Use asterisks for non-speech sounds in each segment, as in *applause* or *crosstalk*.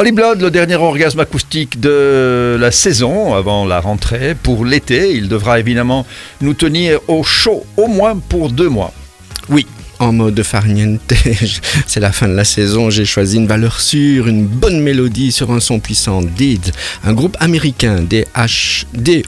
Holly Blood, le dernier orgasme acoustique de la saison avant la rentrée. Pour l'été, il devra évidemment nous tenir au chaud au moins pour deux mois. Oui, en mode farniente. *laughs* C'est la fin de la saison, j'ai choisi une valeur sûre, une bonne mélodie sur un son puissant Deed, un groupe américain DEHD,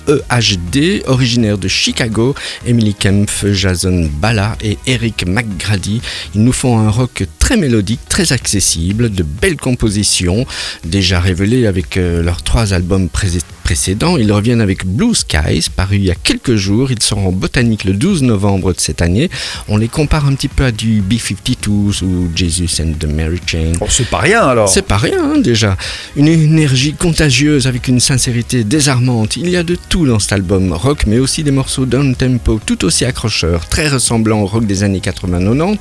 originaire de Chicago, Emily Kempf, Jason Balla et Eric McGrady. Ils nous font un rock très mélodique, très accessible, de belles compositions, déjà révélées avec euh, leurs trois albums précédents. Ils reviennent avec Blue Skies, paru il y a quelques jours. Ils seront en botanique le 12 novembre de cette année. On les compare un petit peu à du B-52 ou Jesus and the Mary Chain. Oh, c'est pas rien alors C'est pas rien hein, déjà. Une énergie contagieuse avec une sincérité désarmante. Il y a de tout dans cet album rock, mais aussi des morceaux down tempo tout aussi accrocheurs, très ressemblants au rock des années 80-90.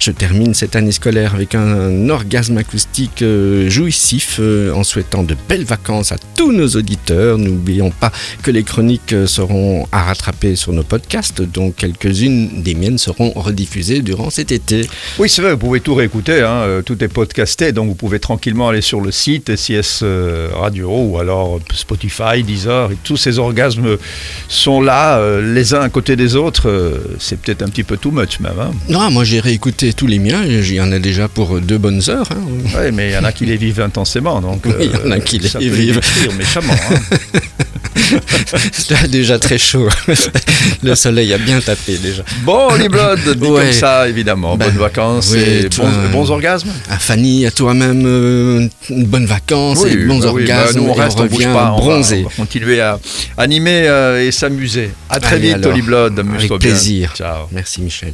Je termine cette année scolaire avec un, orgasme acoustique euh, jouissif euh, en souhaitant de belles vacances à tous nos auditeurs. N'oublions pas que les chroniques euh, seront à rattraper sur nos podcasts, donc quelques-unes des miennes seront rediffusées durant cet été. Oui, c'est vrai, vous pouvez tout réécouter, hein, euh, tout est podcasté, donc vous pouvez tranquillement aller sur le site SIS euh, Radio ou alors Spotify, Deezer, et tous ces orgasmes sont là, euh, les uns à côté des autres. c'est peut-être un petit peu too much même. Hein. Non, moi j'ai réécouté tous les miens, il y en a déjà pour deux bonnes heures. Hein. Oui, mais il y en a qui les vivent intensément, donc il y en a qui les vivent méchamment. *laughs* *laughs* C'est déjà très chaud. *laughs* Le soleil a bien tapé déjà. Bon, les Blood, *laughs* dit comme ça, évidemment. bonnes ben, vacances et bons, orgasmes. À Fanny, à toi-même, euh, bonnes vacances et bons bah orgasmes. Bah nous, on reste, on, revient pas, bronzé. On va, continuer à animer euh, et s'amuser. À très vite, Holly Blood. Avec plaisir. Ciao. Merci, Michel.